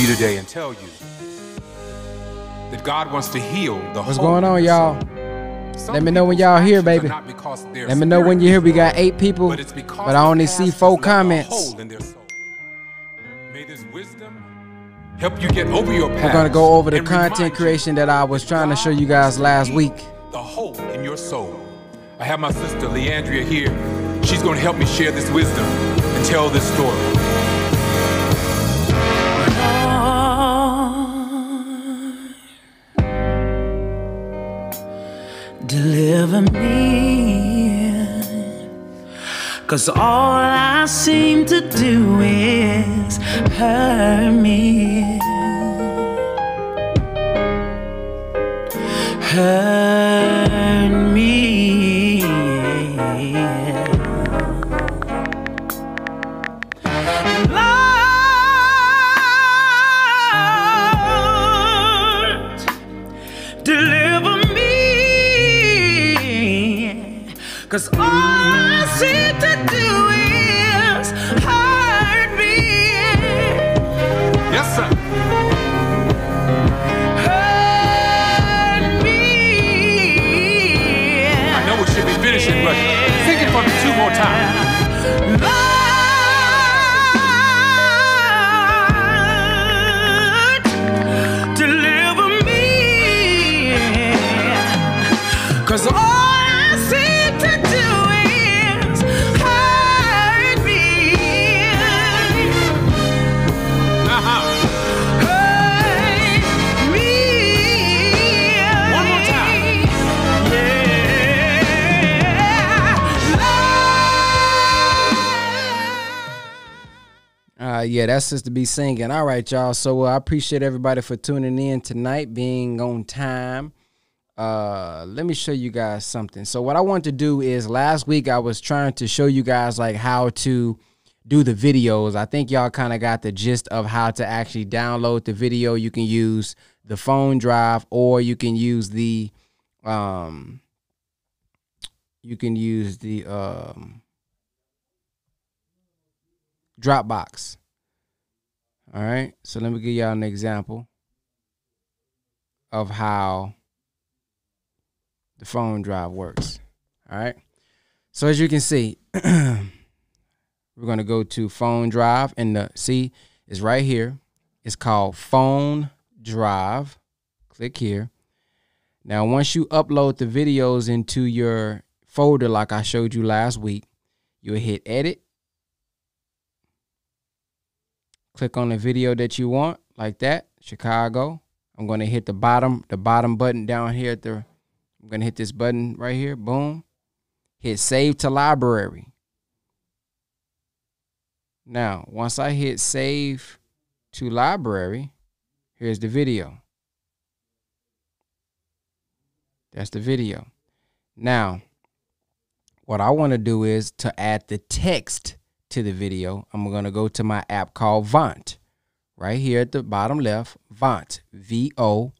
to you today and tell you that God wants to heal the What's going on, y'all? Let me know when y'all here, baby. Let me know when you're here. We got eight people, but, but I only see four comments. May this wisdom help you get over your past. We're gonna go over the content creation that I was trying to show you guys last week. The hole in your soul. I have my sister Leandria here. She's gonna help me share this wisdom and tell this story. Deliver me. Cause all I seem to do is hurt me. Hurt me. Cause all I seem to do is hurt me. Uh-huh. Hurt me. One more time. Yeah. Uh, yeah, that's Sister B singing. All right, y'all. So uh, I appreciate everybody for tuning in tonight, being on time. Uh, let me show you guys something. So what I want to do is last week I was trying to show you guys like how to do the videos. I think y'all kind of got the gist of how to actually download the video. You can use the phone drive or you can use the um you can use the um Dropbox. All right. So let me give y'all an example of how the phone drive works. All right. So as you can see, we're going to go to phone drive and the see is right here. It's called phone drive. Click here. Now, once you upload the videos into your folder like I showed you last week, you'll hit edit click on the video that you want like that chicago i'm going to hit the bottom the bottom button down here at the i'm going to hit this button right here boom hit save to library now once i hit save to library here's the video that's the video now what i want to do is to add the text to the video, I'm going to go to my app called Vont. Right here at the bottom left, Vont, V O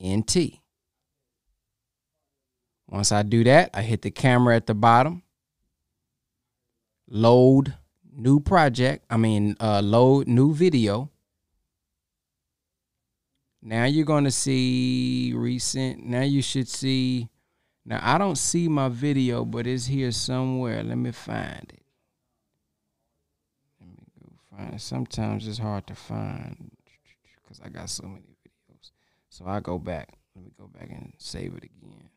N T. Once I do that, I hit the camera at the bottom, load new project, I mean, uh, load new video. Now you're going to see recent. Now you should see. Now I don't see my video, but it's here somewhere. Let me find it Let me go find. Sometimes it's hard to find because I got so many videos. So I go back. Let me go back and save it again.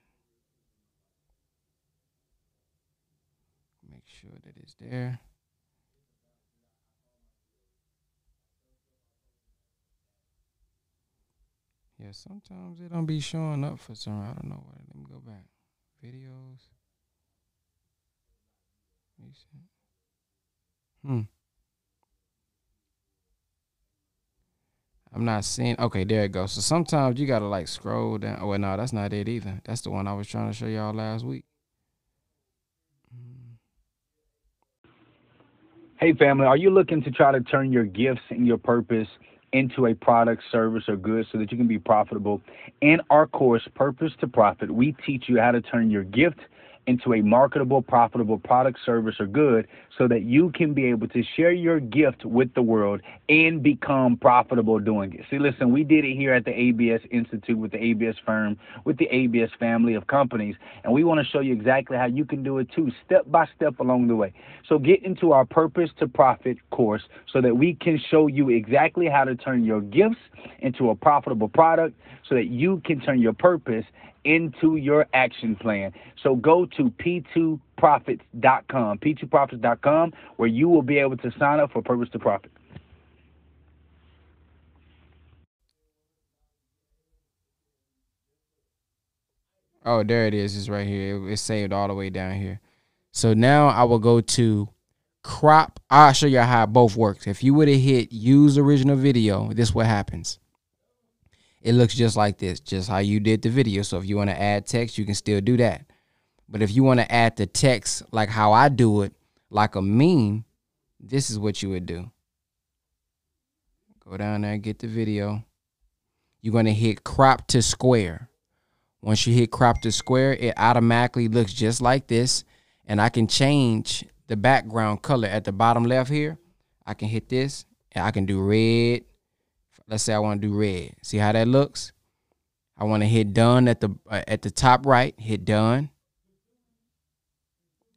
Make sure that it's there. Yeah, sometimes it don't be showing up for some. I don't know why. Let me go back. Videos. Hmm. I'm not seeing. Okay, there it goes. So sometimes you gotta like scroll down. Oh, well, no, that's not it either. That's the one I was trying to show y'all last week. Hey, family, are you looking to try to turn your gifts and your purpose into a product, service, or good so that you can be profitable? In our course, Purpose to Profit, we teach you how to turn your gift into a marketable, profitable product, service, or good so that you can be able to share your gift with the world and become profitable doing it. See, listen, we did it here at the ABS Institute with the ABS firm, with the ABS family of companies, and we want to show you exactly how you can do it too, step by step along the way. So get into our Purpose to Profit course so that we can show you exactly how to turn your gifts into a profitable product so that you can turn your purpose into your action plan. So go to p2profits.com, p2profits.com, where you will be able to sign up for Purpose to Profit. Oh, there it is. It's right here. It's saved all the way down here. So now I will go to crop. I'll show you how both works. If you would have hit use original video, this what happens it looks just like this, just how you did the video. So if you want to add text, you can still do that. But if you want to add the text like how I do it, like a meme, this is what you would do. Go down there, and get the video. You're going to hit crop to square. Once you hit crop to square, it automatically looks just like this. And I can change the background color at the bottom left here. I can hit this and I can do red, let's say I want to do red. See how that looks? I want to hit done at the uh, at the top right. Hit done.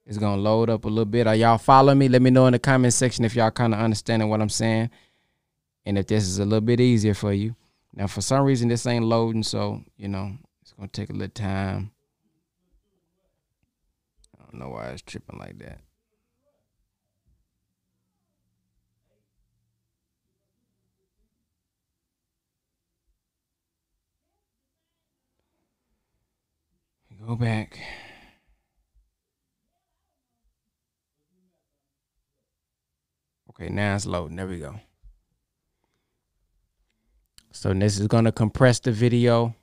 It's gonna load up a little bit. Are y'all following me? Let me know in the comment section if y'all kind of understanding what I'm saying, and if this is a little bit easier for you. Now, for some reason, this ain't loading, so you know it's gonna take a little time. I don't know why it's tripping like that. Go back. Okay, now it's loading. There we go. So this is going to compress the video.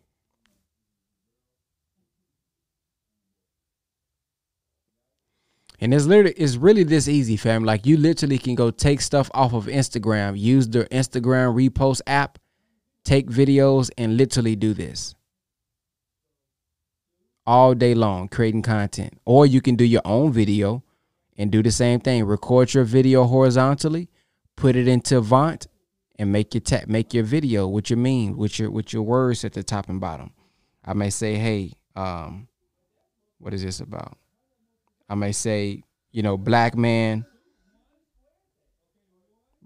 And it's literally it's really this easy, fam. Like you literally can go take stuff off of Instagram, use the Instagram repost app, take videos, and literally do this all day long creating content. Or you can do your own video and do the same thing. Record your video horizontally, put it into Avant, and make your te- make your video with your meme, with your with your words at the top and bottom. I may say, hey, um, what is this about? I may say, you know, black man,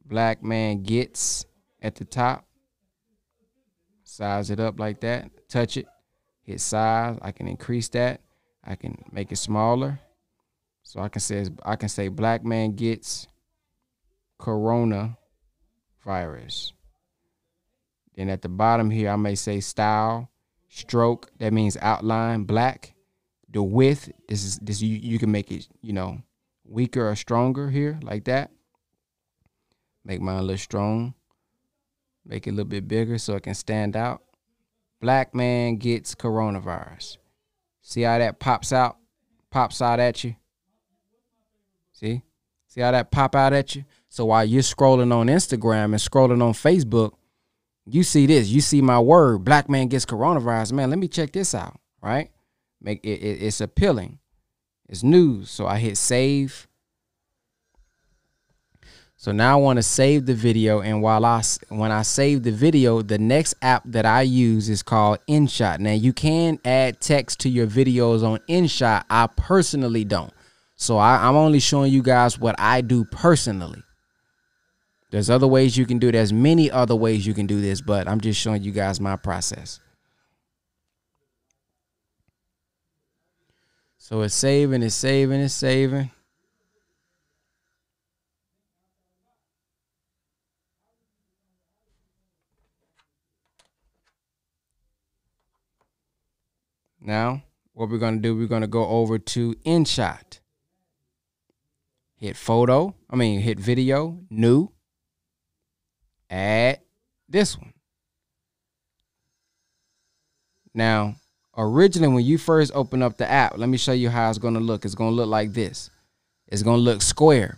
black man gets at the top. Size it up like that, touch it, hit size. I can increase that. I can make it smaller. So I can say I can say black man gets corona virus. Then at the bottom here I may say style, stroke, that means outline, black. The width, this is this you, you can make it, you know, weaker or stronger here, like that. Make mine a little strong. Make it a little bit bigger so it can stand out. Black man gets coronavirus. See how that pops out? Pops out at you. See? See how that pop out at you? So while you're scrolling on Instagram and scrolling on Facebook, you see this. You see my word, black man gets coronavirus. Man, let me check this out, right? Make it, it it's appealing. It's news. So I hit save so now I want to save the video, and while I when I save the video, the next app that I use is called InShot. Now you can add text to your videos on InShot. I personally don't, so I, I'm only showing you guys what I do personally. There's other ways you can do. It, there's many other ways you can do this, but I'm just showing you guys my process. So it's saving, it's saving, it's saving. Now, what we're going to do, we're going to go over to InShot. Hit photo, I mean, hit video, new, add this one. Now, originally, when you first open up the app, let me show you how it's going to look. It's going to look like this. It's going to look square.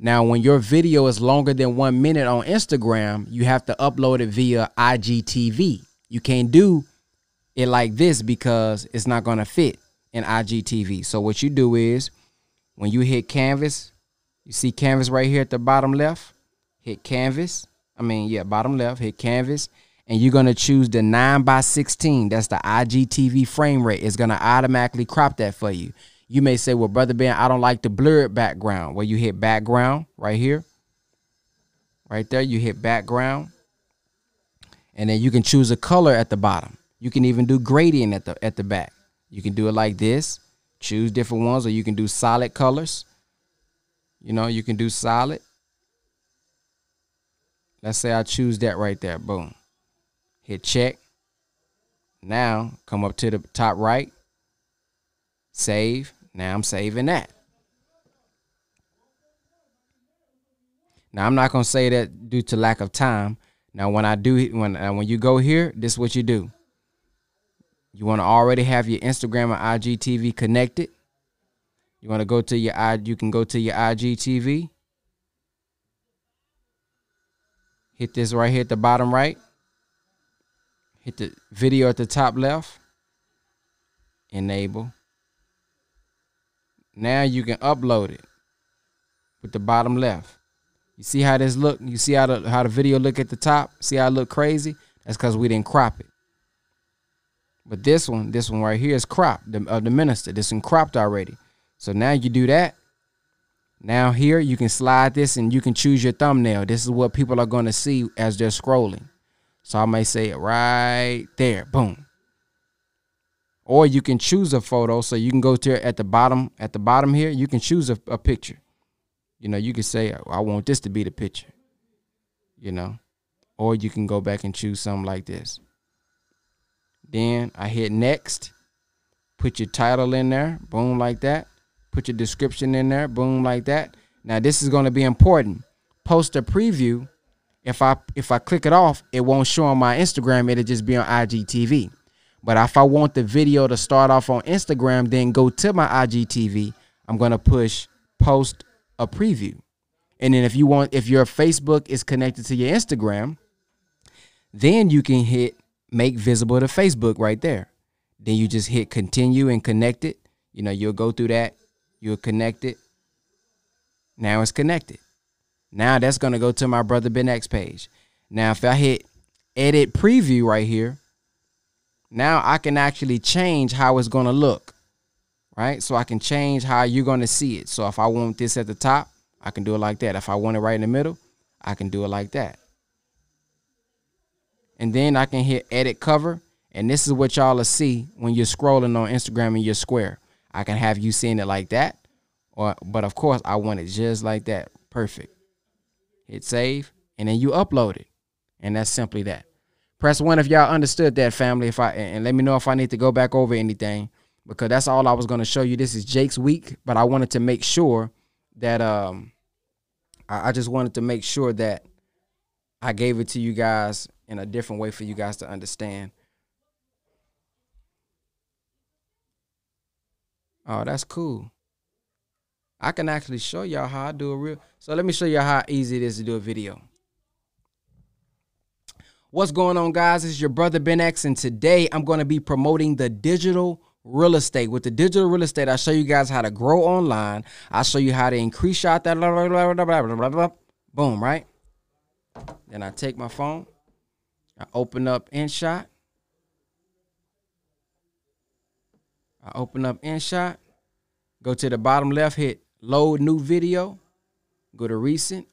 Now, when your video is longer than one minute on Instagram, you have to upload it via IGTV. You can't do it like this because it's not gonna fit. in IGTV. So what you do is when you hit canvas, you see canvas right here at the bottom left, hit canvas. I mean, yeah, bottom left, hit canvas, and you're gonna choose the 9 by 16. That's the IGTV frame rate. It's gonna automatically crop that for you. You may say, Well, brother Ben, I don't like the blurred background. Well, you hit background right here. Right there, you hit background. And then you can choose a color at the bottom. You can even do gradient at the at the back. You can do it like this. Choose different ones, or you can do solid colors. You know, you can do solid. Let's say I choose that right there. Boom. Hit check. Now come up to the top right. Save. Now I'm saving that. Now I'm not gonna say that due to lack of time. Now when I do when uh, when you go here, this is what you do. You want to already have your Instagram or IGTV connected. You want to go to your I you can go to your IGTV. Hit this right here at the bottom right. Hit the video at the top left. Enable. Now you can upload it with the bottom left. You see how this look? You see how the how the video look at the top? See how it look crazy? That's because we didn't crop it. But this one, this one right here is cropped the, of the minister. This one cropped already. So now you do that. Now here you can slide this and you can choose your thumbnail. This is what people are going to see as they're scrolling. So I may say it right there. Boom. Or you can choose a photo. So you can go to at the bottom, at the bottom here, you can choose a, a picture. You know, you can say, I want this to be the picture. You know. Or you can go back and choose something like this. Then I hit next. Put your title in there. Boom, like that. Put your description in there. Boom, like that. Now this is going to be important. Post a preview. If I if I click it off, it won't show on my Instagram. It'll just be on IGTV. But if I want the video to start off on Instagram, then go to my IGTV. I'm gonna push post a preview. And then if you want, if your Facebook is connected to your Instagram, then you can hit make visible to Facebook right there. Then you just hit continue and connect it. You know, you'll go through that. You'll connect it. Now it's connected. Now that's going to go to my brother Ben X page. Now if I hit edit preview right here, now I can actually change how it's going to look. Right? So I can change how you're going to see it. So if I want this at the top, I can do it like that. If I want it right in the middle, I can do it like that and then I can hit edit cover. And this is what y'all will see when you're scrolling on Instagram and you're square. I can have you seeing it like that. Or but of course I want it just like that. Perfect. Hit save. And then you upload it. And that's simply that. Press one if y'all understood that family. If I and let me know if I need to go back over anything. Because that's all I was going to show you. This is Jake's week, but I wanted to make sure that um I, I just wanted to make sure that I gave it to you guys in a different way for you guys to understand. Oh, that's cool. I can actually show y'all how I do a real. So let me show y'all how easy it is to do a video. What's going on, guys? It's your brother Ben X, and today I'm going to be promoting the digital real estate. With the digital real estate, I show you guys how to grow online. I show you how to increase your that. Boom, right? Then I take my phone. I open up InShot. I open up InShot. Go to the bottom left, hit load new video. Go to recent.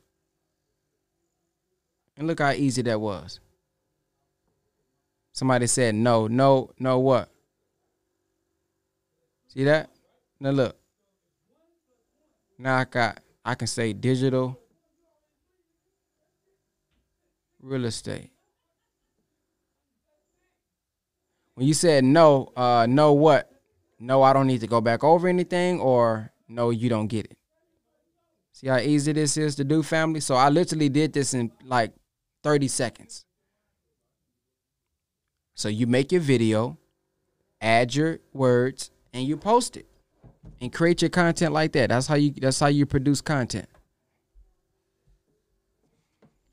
And look how easy that was. Somebody said no, no, no what? See that? Now look. Now I got I can say digital real estate. when you said no, uh, no what? No, I don't need to go back over anything, or no, you don't get it. See how easy this is to do, family? So I literally did this in like 30 seconds. So you make your video, add your words, and you post it. And create your content like that. That's how you that's how you produce content.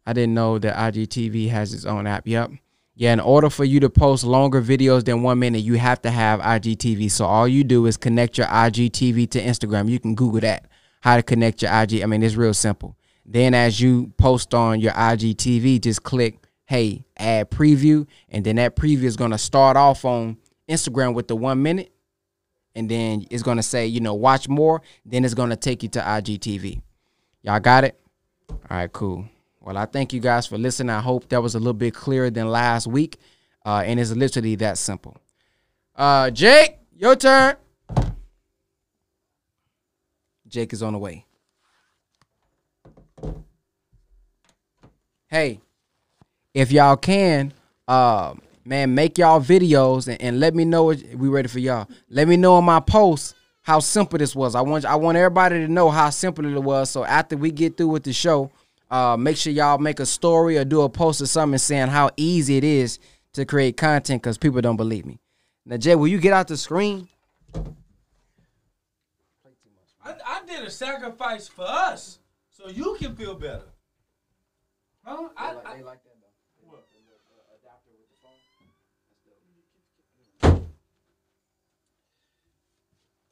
I didn't know that IGTV has its own app. Yep. Yeah, in order for you to post longer videos than one minute, you have to have IGTV. So all you do is connect your IGTV to Instagram. You can Google that, how to connect your IG. I mean, it's real simple. Then as you post on your IGTV, just click, hey, add preview. And then that preview is going to start off on Instagram with the one minute. And then it's going to say, you know, watch more. Then it's going to take you to IGTV. Y'all got it? All right, cool. Well, I thank you guys for listening. I hope that was a little bit clearer than last week. Uh, and it's literally that simple. Uh, Jake, your turn. Jake is on the way. Hey, if y'all can, uh, man, make y'all videos and, and let me know. We ready for y'all? Let me know in my post how simple this was. I want I want everybody to know how simple it was. So after we get through with the show, uh, make sure y'all make a story or do a post or something saying how easy it is to create content because people don't believe me. Now, Jay, will you get out the screen? I, I did a sacrifice for us, so you can feel better. Huh? I, I,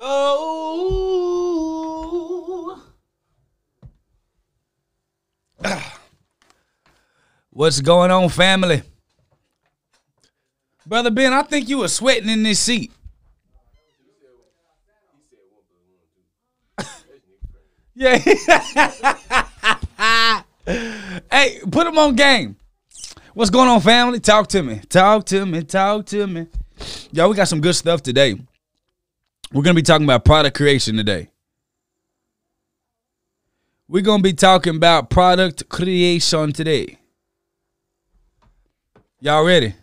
Oh. What's going on, family? Brother Ben, I think you were sweating in this seat. yeah. hey, put him on game. What's going on, family? Talk to me. Talk to me. Talk to me. Y'all, we got some good stuff today. We're going to be talking about product creation today. We're going to be talking about product creation today. Y'all ready?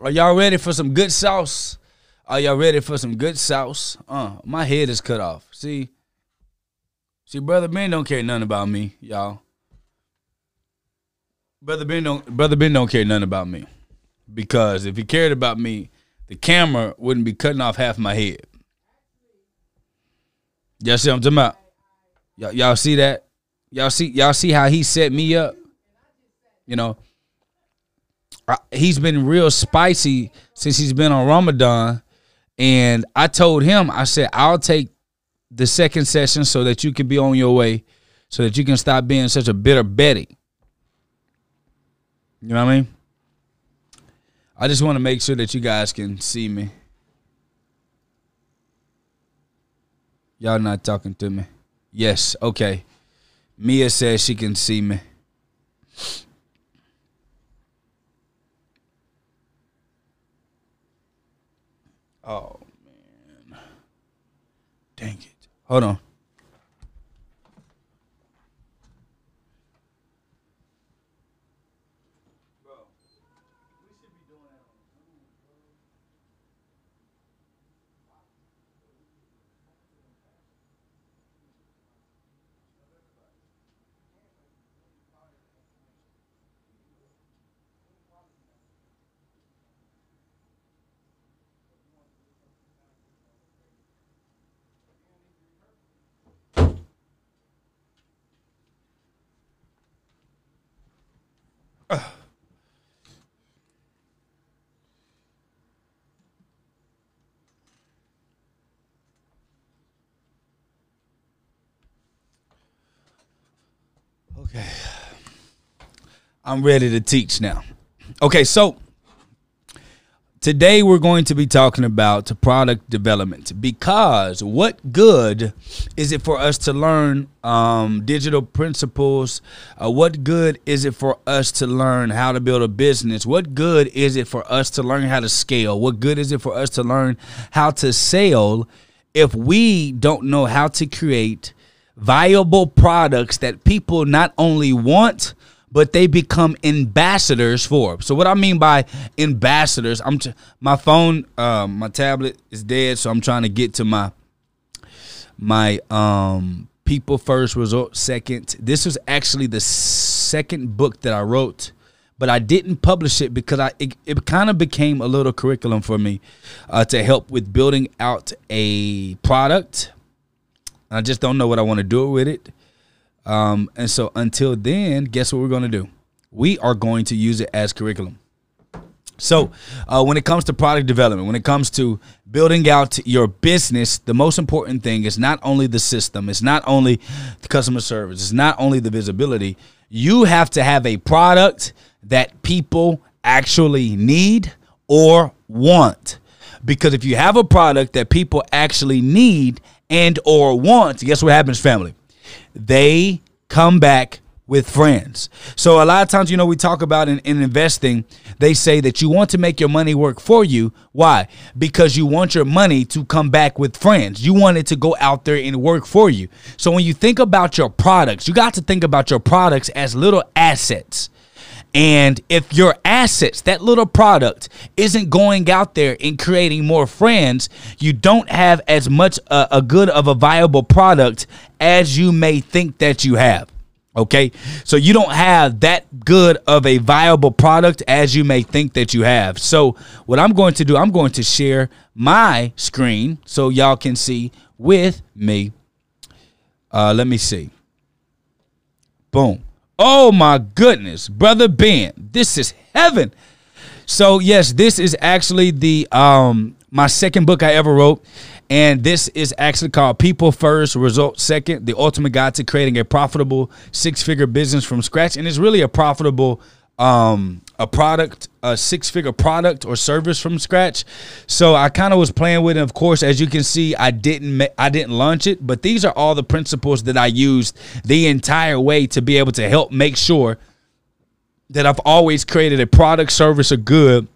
Are y'all ready for some good sauce? Are y'all ready for some good sauce? Uh, my head is cut off. See? See, brother Ben don't care nothing about me, y'all. Brother Ben don't brother Ben don't care nothing about me. Because if he cared about me, the camera wouldn't be cutting off half my head. Y'all see what I'm talking about? Y'all, y'all see that? Y'all see y'all see how he set me up? You know, I, he's been real spicy since he's been on Ramadan, and I told him I said I'll take the second session so that you can be on your way, so that you can stop being such a bitter Betty. You know what I mean? I just want to make sure that you guys can see me. Y'all not talking to me. Yes, okay. Mia says she can see me. Oh man. Dang it. Hold on. I'm ready to teach now. Okay, so today we're going to be talking about product development because what good is it for us to learn um, digital principles? Uh, what good is it for us to learn how to build a business? What good is it for us to learn how to scale? What good is it for us to learn how to sell if we don't know how to create viable products that people not only want but they become ambassadors for. So what I mean by ambassadors, I'm t- my phone, um, my tablet is dead, so I'm trying to get to my my um people first, result second. This was actually the second book that I wrote, but I didn't publish it because I it, it kind of became a little curriculum for me uh, to help with building out a product. I just don't know what I want to do with it. Um, and so until then, guess what we're going to do? We are going to use it as curriculum. So, uh, when it comes to product development, when it comes to building out your business, the most important thing is not only the system, it's not only the customer service, it's not only the visibility. You have to have a product that people actually need or want. Because if you have a product that people actually need and or want, guess what happens, family? They come back with friends. So a lot of times, you know, we talk about in, in, investing, they say that you want to make your money work for you. Why? Because you want your money to come back with friends. You want it to go out there and work for you. So when you think about your products, you got to think about your products as little assets. And if your assets, that little product, isn't going out there and creating more friends, you don't have as much a, a good of a viable product as you may think that you have. Okay. So you don't have that good of a viable product as you may think that you have. So what I'm going to do, I'm going to share my screen so y'all can see with me. Uh, let me see. Boom. Oh my goodness, brother Ben, this is heaven. So yes, this is actually the um my second book I ever wrote. And this is actually called People First, Results Second, the ultimate guide to creating a profitable six figure business from scratch. And it's really a profitable um a product a six figure product or service from scratch. So i kind of was playing with it. Of course as you can see i didn't ma- i didn't launch it but these are all the principles that i used the entire way to be able to help make sure that i've always created a product service or good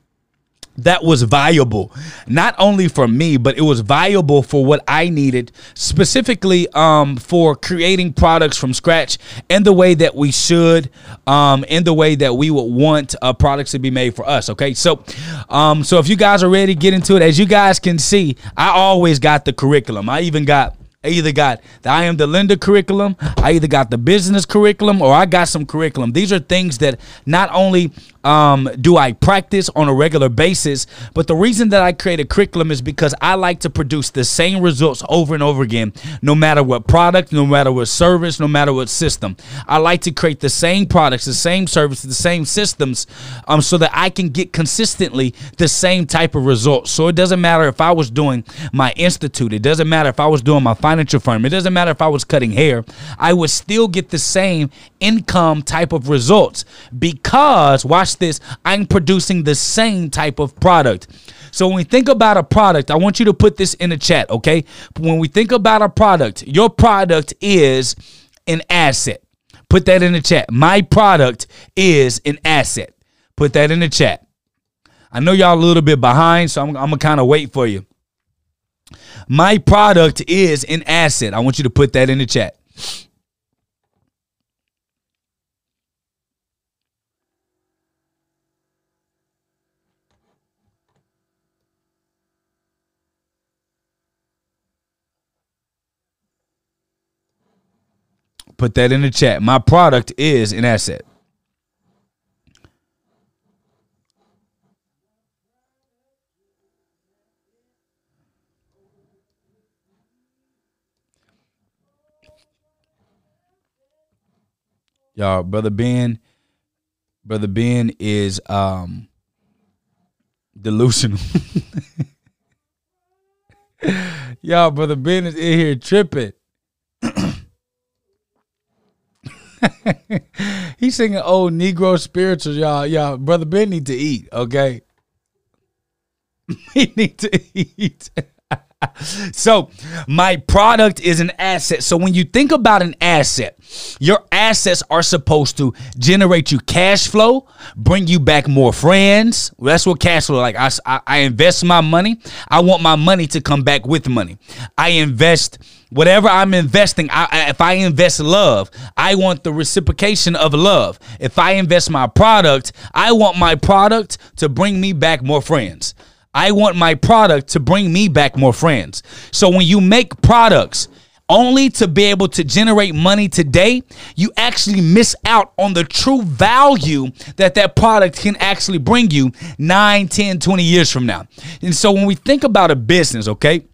that was viable. Not only for me but it was viable for what i needed specifically um, for creating products from scratch in the way that we should um, in the way that we would want uh, products to be made for us okay? So um, so if you guys are ready get into it as you guys can see i always got the curriculum. I even got I either got the I am the lender curriculum, I either got the business curriculum, or I got some curriculum. These are things that not only um, do I practice on a regular basis, but the reason that I create a curriculum is because I like to produce the same results over and over again, no matter what product, no matter what service, no matter what system. I like to create the same products, the same services, the same systems, um, so that I can get consistently the same type of results. So it doesn't matter if I was doing my institute, it doesn't matter if I was doing my financial firm, it doesn't matter if I was cutting hair, I would still get the same income type of results because watch this, I'm producing the same type of product. So when we think about a product, I want you to put this in the chat, okay? When we think about a product, your product is an asset. Put that in the chat. My product is an asset. Put that in the chat. I know y'all a little bit behind, so I'm, I'm gonna kind of wait for you. My product is an asset. I want you to put that in the chat. Put that in the chat. My product is an asset. Y'all, brother Ben, brother Ben is um delusional. Y'all, brother Ben is in here tripping. He's singing old Negro spirituals, y'all. Y'all, brother Ben need to eat, okay? he need to eat. so my product is an asset. So when you think about an asset, your assets are supposed to generate you cash flow, bring you back more friends. That's what cash flow like. I, I, invest my money. I want my money to come back with money. I invest whatever I'm investing. I, if I invest love, I want the reciprocation of love. If I invest my product, I want my product to bring me back more friends. I want my product to bring me back more friends. So when you make products only to be able to generate money today, you actually miss out on the true value that that product can actually bring you 9, 10, 20 years from now. And so when we think about a business, okay?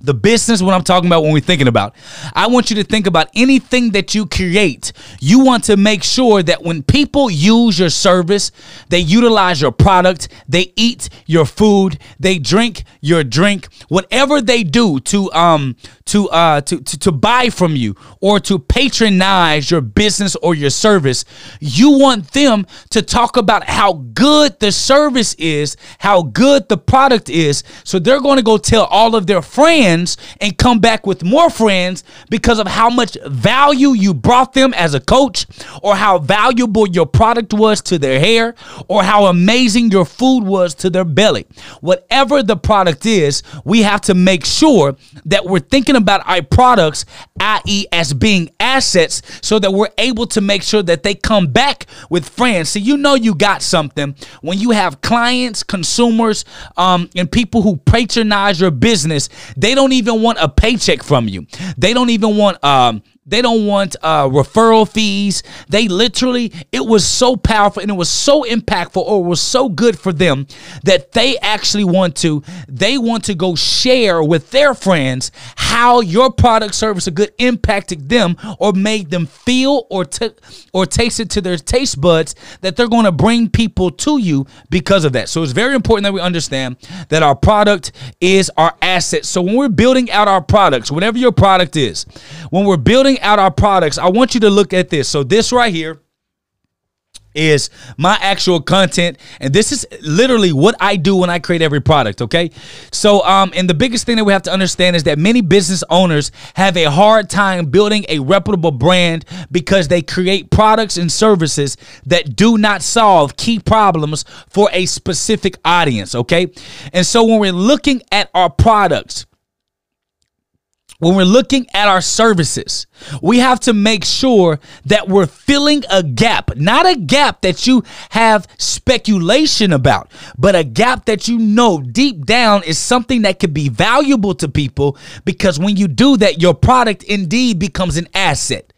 The business what i'm talking about when we're thinking about. I want you to think about anything that you create. You want to make sure that when people use your service they utilize your product they eat your food they drink your drink whatever they do to um to uh to, to, to buy from you or to patronize your business or your service you want them to talk about how good the service is how good the product is. So they're going to go tell all of their friends and come back with more friends because of how much value you brought them as a coach or how valuable your product was to their hair or how amazing your food was to their belly. Whatever the product is, we have to make sure that we're thinking about our products, i.e., as being assets, so that we're able to make sure that they come back with friends. So you know you got something when you have clients, consumers, um, and people who patronize your business. Don't even want a paycheck from you. They don't even want um they don't want uh, referral fees. They literally, it was so powerful and it was so impactful or was so good for them that they actually want to, they want to go share with their friends how your product, service, or good impacted them or made them feel or t- or taste it to their taste buds that they're going to bring people to you because of that. So it's very important that we understand that our product is our asset. So when we're building out our products, whatever your product is, when we're building out our products, I want you to look at this. So this right here is my actual content and this is literally what I do when I create every product, okay? So um and the biggest thing that we have to understand is that many business owners have a hard time building a reputable brand because they create products and services that do not solve key problems for a specific audience, okay? And so when we're looking at our products, when we're looking at our services, we have to make sure that we're filling a gap, not a gap that you have speculation about, but a gap that you know deep down is something that could be valuable to people because when you do that, your product indeed becomes an asset.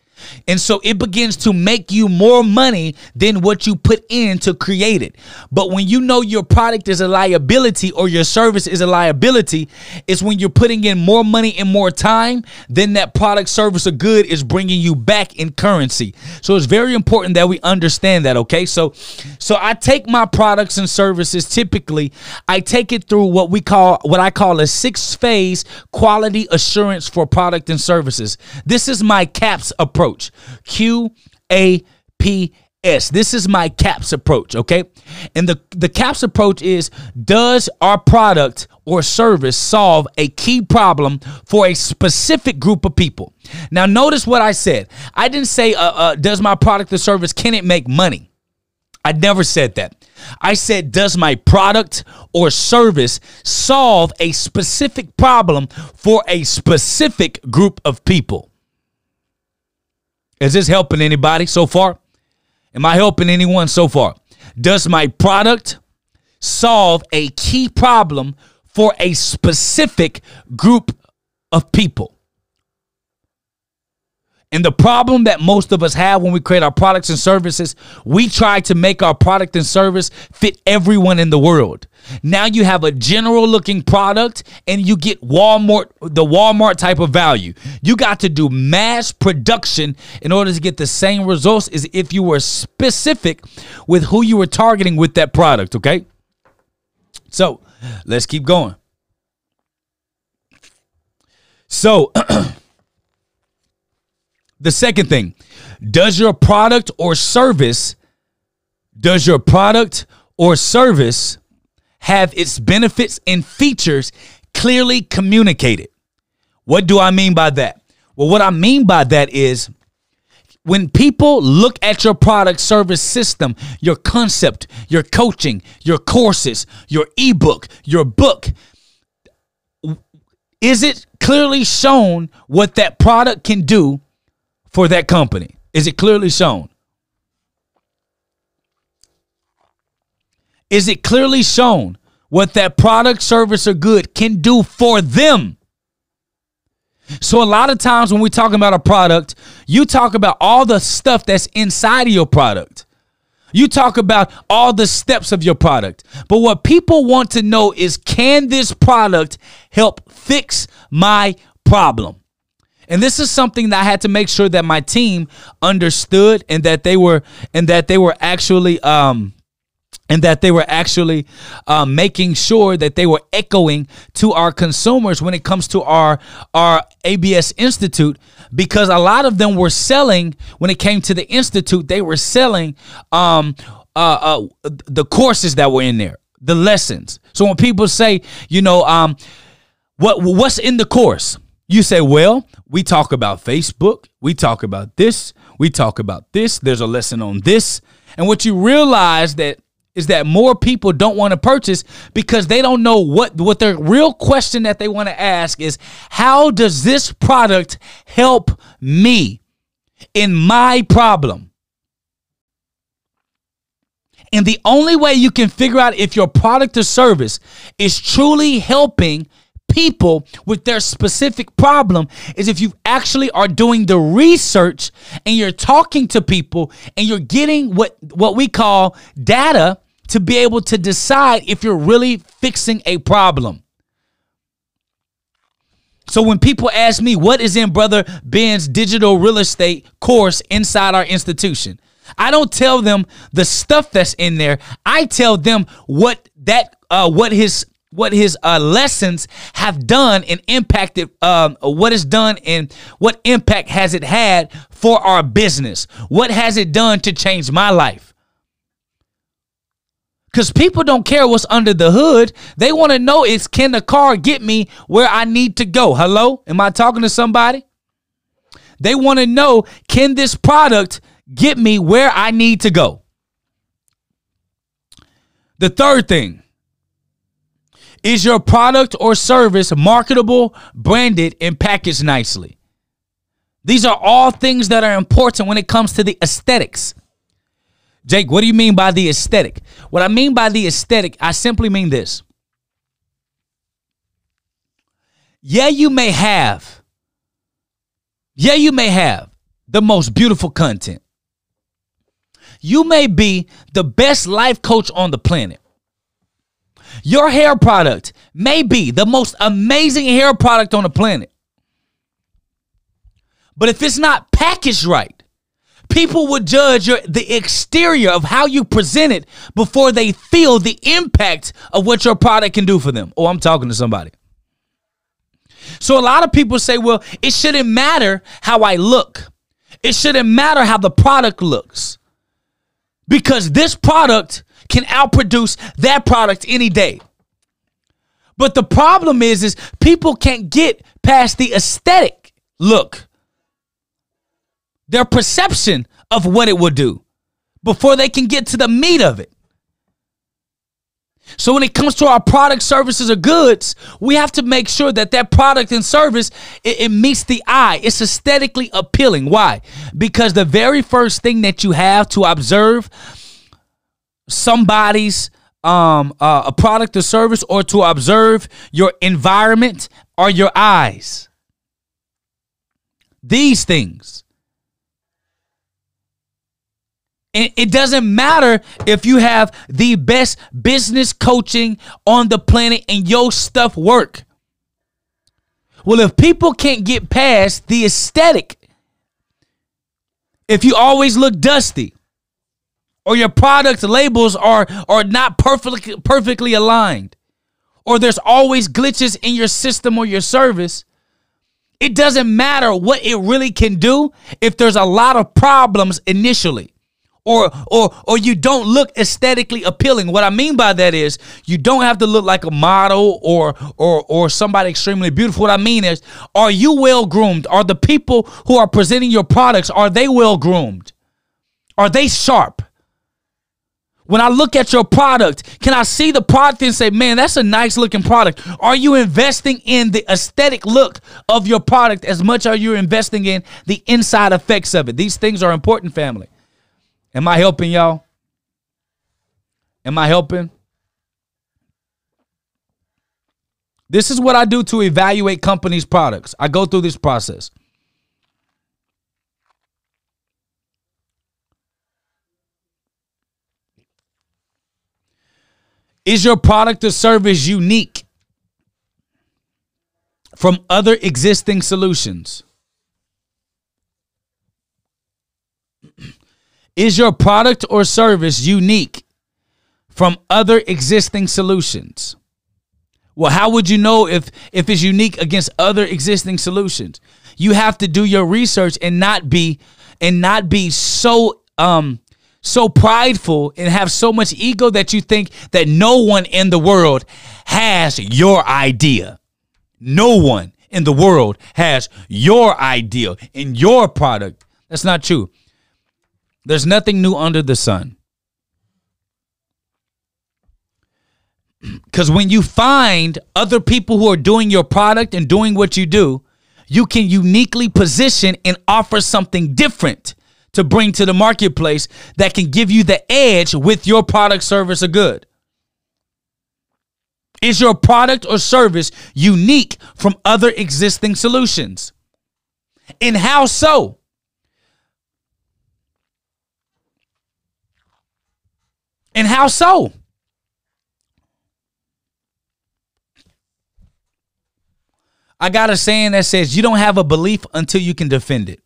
And so it begins to make you more money than what you put in to create it. But when you know your product is a liability or your service is a liability, it's when you're putting in more money and more time, then that product, service, or good is bringing you back in currency. So it's very important that we understand that, okay? So so I take my products and services typically, I take it through what we call what I call a six-phase quality assurance for product and services. This is my QAPS approach approach. Q A P S. This is my QAPS approach, okay? And the, the QAPS approach is Does our product or service solve a key problem for a specific group of people? Now, notice what I said. I didn't say, uh, uh, Does my product or service, can it make money? I never said that. I said, Does my product or service solve a specific problem for a specific group of people? Is this helping anybody so far? Am I helping anyone so far? Does my product solve a key problem for a specific group of people? And the problem that most of us have when we create our products and services, we try to make our product and service fit everyone in the world. Now you have a general looking product and you get Walmart the Walmart type of value. You got to do mass production in order to get the same results as if you were specific with who you were targeting with that product, okay? So, let's keep going. So, The second thing, does your product or service does your product or service have its benefits and features clearly communicated? What do I mean by that? Well, what I mean by that is when people look at your product service system, your concept, your coaching, your courses, your ebook, your book, is it clearly shown what that product can do for that company? Is it clearly shown? Is it clearly shown what that product, service, or good can do for them? So, a lot of times when we talk about a product, you talk about all the stuff that's inside of your product. You talk about all the steps of your product. But what people want to know is can this product help fix my problem? And this is something that I had to make sure that my team understood and that they were and that they were actually um and that they were actually um, making sure that they were echoing to our consumers when it comes to our our ABS Institute because a lot of them were selling when it came to the institute they were selling um, uh, uh, the courses that were in there the lessons. So when people say you know um, what what's in the course you say, well, we talk about Facebook, we talk about this, we talk about this, there's a lesson on this. And what you realize that is that more people don't want to purchase because they don't know what what their real question that they want to ask is how does this product help me in my problem? And the only way you can figure out if your product or service is truly helping people with their specific problem is if you actually are doing the research and you're talking to people and you're getting what what we call data to be able to decide if you're really fixing a problem. So when people ask me what is in brother Ben's digital real estate course inside our institution, I don't tell them the stuff that's in there. I tell them what that uh what his what his uh, lessons have done and impacted um, what is done and what impact has it had for our business? What has it done to change my life? Because people don't care what's under the hood. They want to know is can the car get me where i need to go? Hello? Am i talking to somebody? They want to know can this product get me where i need to go? The third thing is your product or service marketable, branded, and packaged nicely? These are all things that are important when it comes to the aesthetics. Jake, what do you mean by the aesthetic? What I mean by the aesthetic, I simply mean this. Yeah, you may have, yeah, you may have the most beautiful content. You may be the best life coach on the planet. Your hair product may be the most amazing hair product on the planet. But if it's not packaged right, people would judge your, the exterior of how you present it before they feel the impact of what your product can do for them. Oh, I'm talking to somebody. So a lot of people say, well, it shouldn't matter how I look. It shouldn't matter how the product looks. Because this product can outproduce that product any day. But the problem is, is people can't get past the aesthetic look, their perception of what it will do before they can get to the meat of it. So when it comes to our product, services, or goods, we have to make sure that that product and service it, it, meets the eye. It's aesthetically appealing. Why? Because the very first thing that you have to observe somebody's um uh, a product or service or to observe your environment or your eyes. These things. It doesn't matter if you have the best business coaching on the planet and your stuff work. Well if people can't get past the aesthetic if you always look dusty or your product labels are are not perfectly perfectly aligned or there's always glitches in your system or your service it doesn't matter what it really can do if there's a lot of problems initially or or or you don't look aesthetically appealing. What i mean by that is you don't have to look like a model or or or somebody extremely beautiful. What i mean is are you well groomed? Are the people who are presenting your products are they well groomed? Are they sharp when I look at your product, can I see the product and say, man, that's a nice looking product? Are you investing in the aesthetic look of your product as much as you're investing in the inside effects of it? These things are important, family. Am I helping y'all? Am I helping? This is what I do to evaluate companies' products. I go through this process. Is your product or service unique from other existing solutions? Is your product or service unique from other existing solutions? Well, how would you know if if it's unique against other existing solutions? You have to do your research and not be and not be so um so prideful and have so much ego that you think that no one in the world has your idea. No one in the world has your idea in your product. That's not true. There's nothing new under the sun. Because when you find other people who are doing your product and doing what you do, you can uniquely position and offer something different to bring to the marketplace that can give you the edge with your product, service, or good. Is your product or service unique from other existing solutions? And how so? And how so? I got a saying that says you don't have a belief until you can defend it.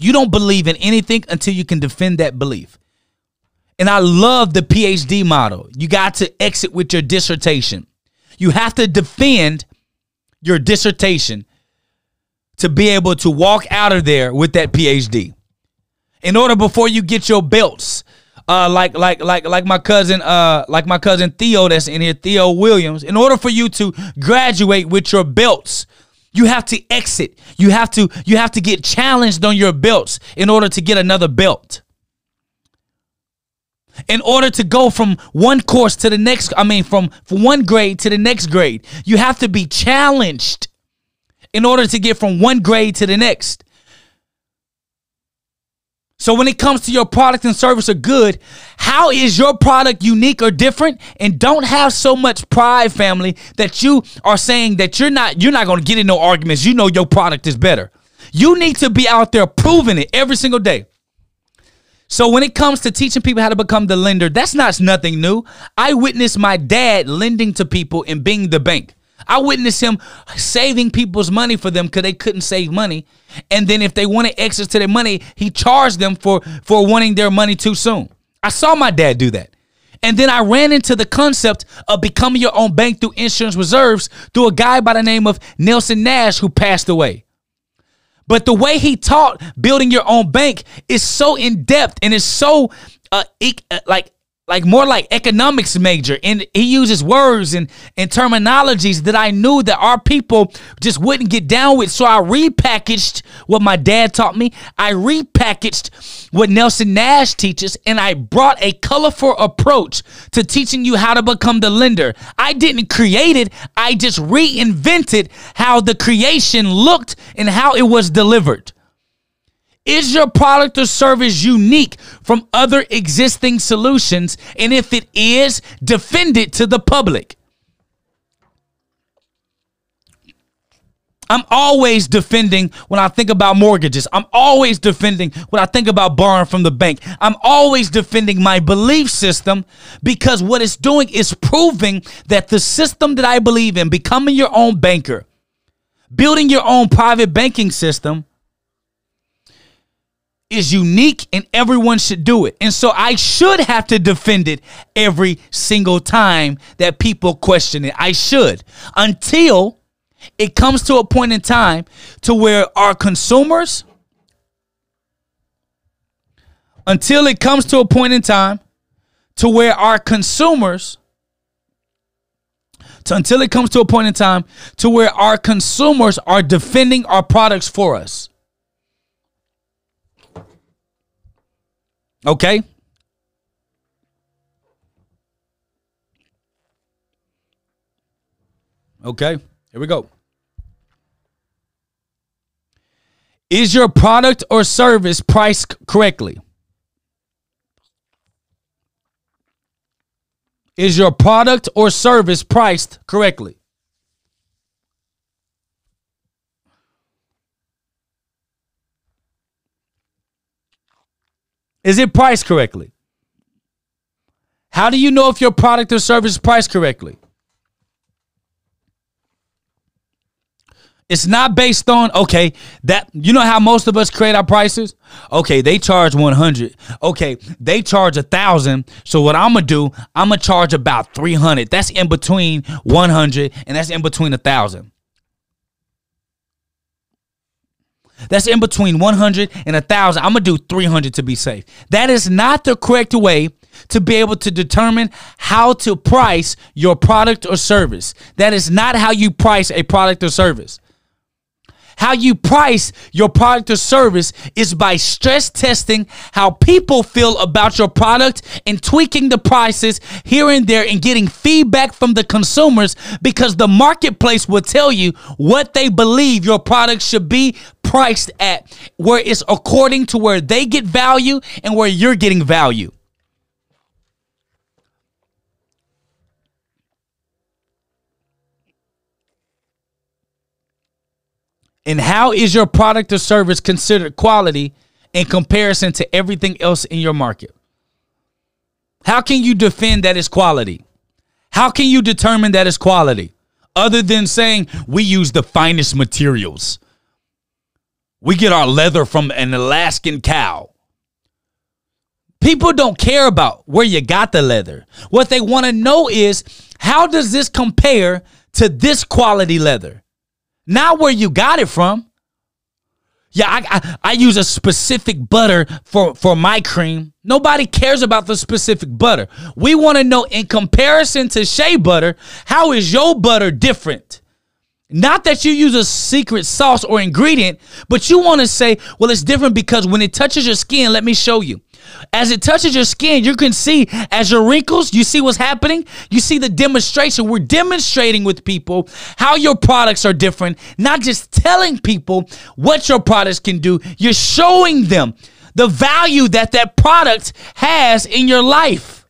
You don't believe in anything until you can defend that belief. And I love the PhD model. You got to exit with your dissertation. You have to defend your dissertation to be able to walk out of there with that PhD. In order before you get your belts, uh, like like like like my cousin uh like my cousin Theo that's in here, Theo Williams. In order for you to graduate with your belts, you have to exit. You have to you have to get challenged on your belts in order to get another belt. In order to go from one course to the next, I mean from, from one grade to the next grade, you have to be challenged in order to get from one grade to the next. So when it comes to your product and service or good, how is your product unique or different? And don't have so much pride, family, that you are saying that you're not you're not going to get in no arguments. You know your product is better. You need to be out there proving it every single day. So when it comes to teaching people how to become the lender, that's not nothing new. I witnessed my dad lending to people and being the bank. I witnessed him saving people's money for them because they couldn't save money. And then if they wanted access to their money, he charged them for, for wanting their money too soon. I saw my dad do that. And then I ran into the concept of becoming your own bank through insurance reserves through a guy by the name of Nelson Nash who passed away. But the way he taught building your own bank is so in depth and is so uh, like like more like economics major and he uses words and, and terminologies that I knew that our people just wouldn't get down with. So I repackaged what my dad taught me. I repackaged what Nelson Nash teaches and I brought a colorful approach to teaching you how to become the lender. I didn't create it. I just reinvented how the creation looked and how it was delivered. Is your product or service unique from other existing solutions? And if it is, defend it to the public. I'm always defending when I think about mortgages. I'm always defending when I think about borrowing from the bank. I'm always defending my belief system because what it's doing is proving that the system that I believe in, becoming your own banker, building your own private banking system, is unique and everyone should do it. And so I should have to defend it every single time that people question it. I should until it comes to a point in time to where our consumers until it comes to a point in time to where our consumers to, until it comes to a point in time to where our consumers are defending our products for us. Okay? Okay, here we go. Is your product or service priced correctly? Is your product or service priced correctly? Is it priced correctly? How do you know if your product or service is priced correctly? It's not based on okay that you know how most of us create our prices. Okay, they charge one hundred. Okay, they charge a thousand. So what I'm gonna do? I'm gonna charge about three hundred. That's in between one hundred and that's in between a thousand. That's in between 100 and 1,000. I'm going to do 300 to be safe. That is not the correct way to be able to determine how to price your product or service. That is not how you price a product or service. How you price your product or service is by stress testing how people feel about your product and tweaking the prices here and there and getting feedback from the consumers because the marketplace will tell you what they believe your product should be priced at, where it's according to where they get value and where you're getting value. And how is your product or service considered quality in comparison to everything else in your market? How can you defend that it's quality? How can you determine that it's quality? Other than saying we use the finest materials. We get our leather from an Alaskan cow. People don't care about where you got the leather. What they want to know is how does this compare to this quality leather? Not where you got it from. Yeah, I, I, I use a specific butter for, for my cream. Nobody cares about the specific butter. We want to know in comparison to shea butter, how is your butter different? Not that you use a secret sauce or ingredient, but you want to say, well, it's different because when it touches your skin, let me show you. As it touches your skin, you can see as your wrinkles, you see what's happening. You see the demonstration. We're demonstrating with people how your products are different, not just telling people what your products can do. You're showing them the value that that product has in your life.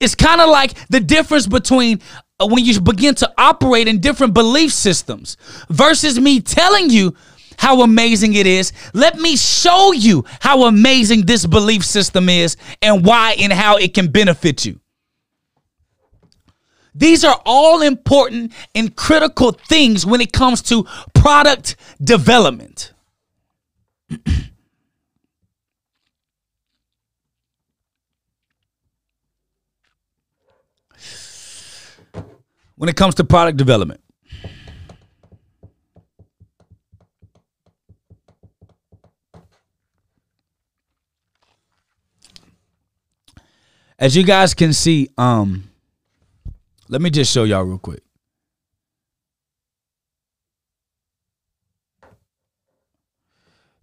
It's kind of like the difference between uh, when you begin to operate in different belief systems versus me telling you how amazing it is. Let me show you how amazing this belief system is and why and how it can benefit you. These are all important and critical things when it comes to product development. when it comes to product development. As you guys can see, um, let me just show y'all real quick.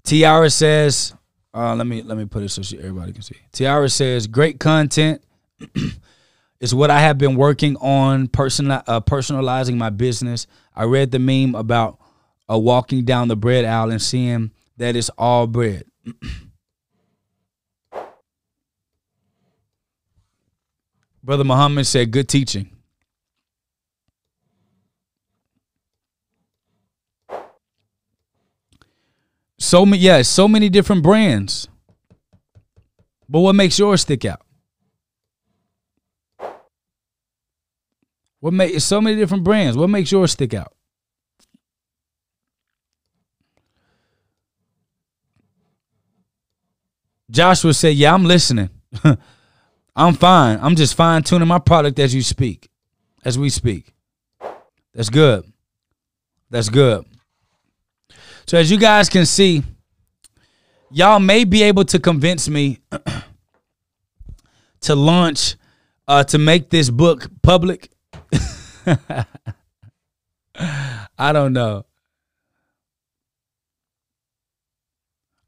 Tiara says, uh, let me let me put it so she, everybody can see. Tiara says, great content is what I have been working on personal uh, personalizing my business. I read the meme about uh, walking down the bread aisle and seeing that it's all bread. Brother Muhammad said, good teaching. So many, yeah, so many different brands. But what makes yours stick out? What makes so many different brands? What makes yours stick out? Joshua said, "Yeah, I'm listening. I'm fine. I'm just fine tuning my product as you speak, as we speak. That's good. That's good. So as you guys can see, y'all may be able to convince me to launch, uh, to make this book public." I don't know.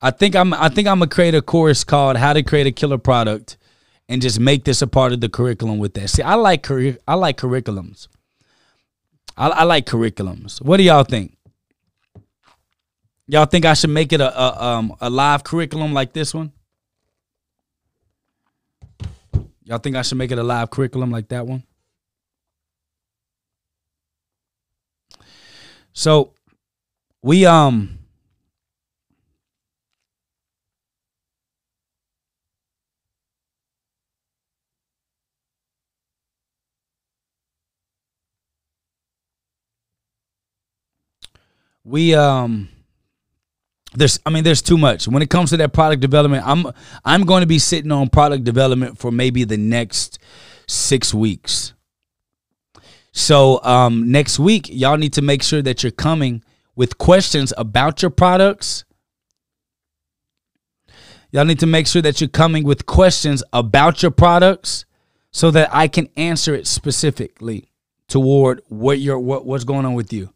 I think I'm I think I'm gonna create a course called How to Create a Killer Product and just make this a part of the curriculum with that. See, I like curri- I like curriculums. I, I like curriculums. What do y'all think? Y'all think I should make it a, a um a live curriculum like this one? Y'all think I should make it a live curriculum like that one? So we um we um there's I mean there's too much. When it comes to that product development, I'm I'm going to be sitting on product development for maybe the next 6 weeks. So um next week y'all need to make sure that you're coming with questions about your products. Y'all need to make sure that you're coming with questions about your products so that I can answer it specifically toward what your what, what's going on with you.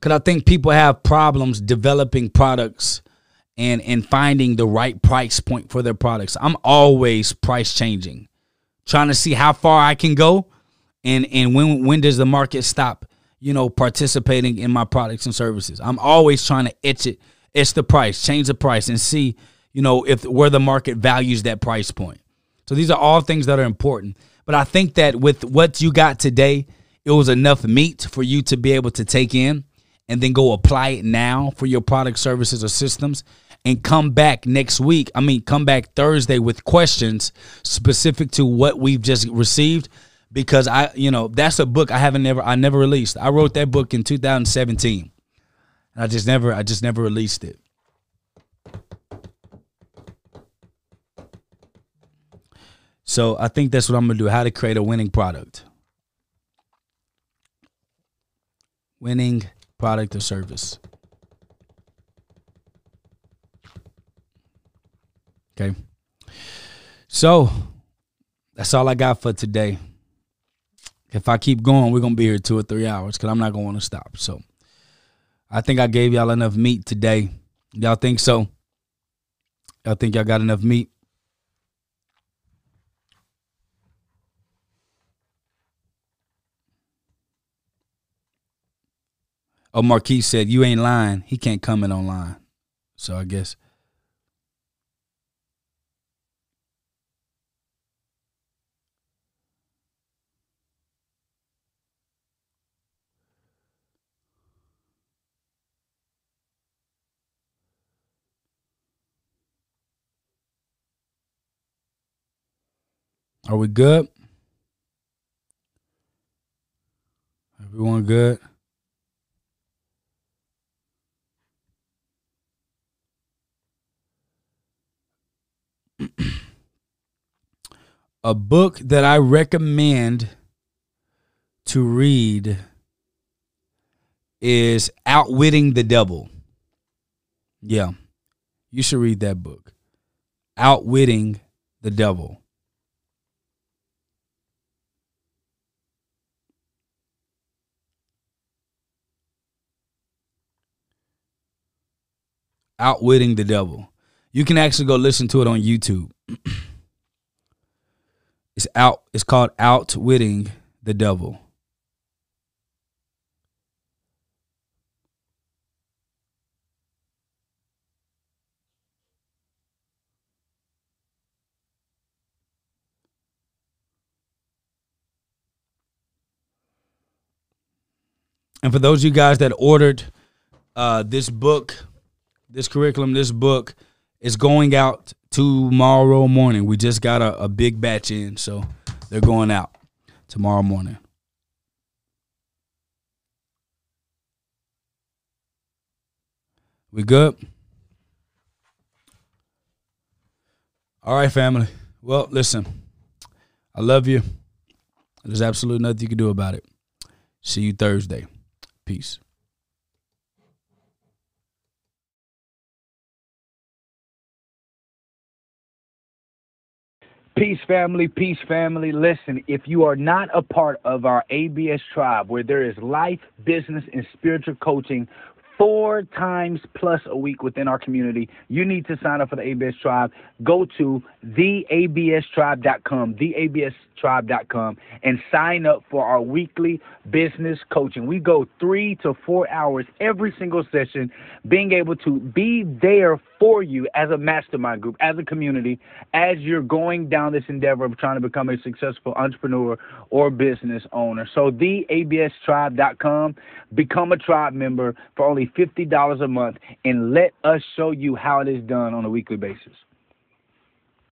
Cause I think people have problems developing products and and finding the right price point for their products. I'm always price changing, trying to see how far I can go, and and when when does the market stop? You know, participating in my products and services. I'm always trying to itch it, itch the price, change the price, and see you know if where the market values that price point. So these are all things that are important. But I think that with what you got today, it was enough meat for you to be able to take in and then go apply it now for your product, services, or systems and come back next week. I mean, come back Thursday with questions specific to what we've just received because I, you know, that's a book I haven't never I never released. I wrote that book in 2017. And I just never I just never released it. So I think that's what I'm gonna do. How to create a winning product. Winning product or service. Okay. So that's all I got for today. If I keep going, we're gonna be here two or three hours because I'm not want to stop. So I think I gave y'all enough meat today. Y'all think so? Y'all think y'all got enough meat? Oh, Marquis said, You ain't lying. He can't comment online. So I guess. Are we good? Everyone good? A book that I recommend to read is Outwitting the Devil. Yeah, you should read that book. Outwitting the Devil. Outwitting the Devil. You can actually go listen to it on YouTube. it's out it's called Outwitting the Devil. And for those of you guys that ordered uh, this book, this curriculum, this book is going out tomorrow morning. We just got a, a big batch in, so they're going out tomorrow morning. We good? All right, family. Well, listen, I love you. There's absolutely nothing you can do about it. See you Thursday. Peace. Peace, family. Peace, family. Listen, if you are not a part of our ABS tribe, where there is life, business, and spiritual coaching four times plus a week within our community, you need to sign up for the ABS tribe. Go to theabstribe.com, theabstribe.com, and sign up for our weekly business coaching. We go three to four hours every single session, being able to be there for you as a mastermind group, as a community, as you're going down this endeavor of trying to become a successful entrepreneur or business owner. So, theabstribe.com, become a tribe member for only $50 a month, and let us show you how it is done on a weekly basis.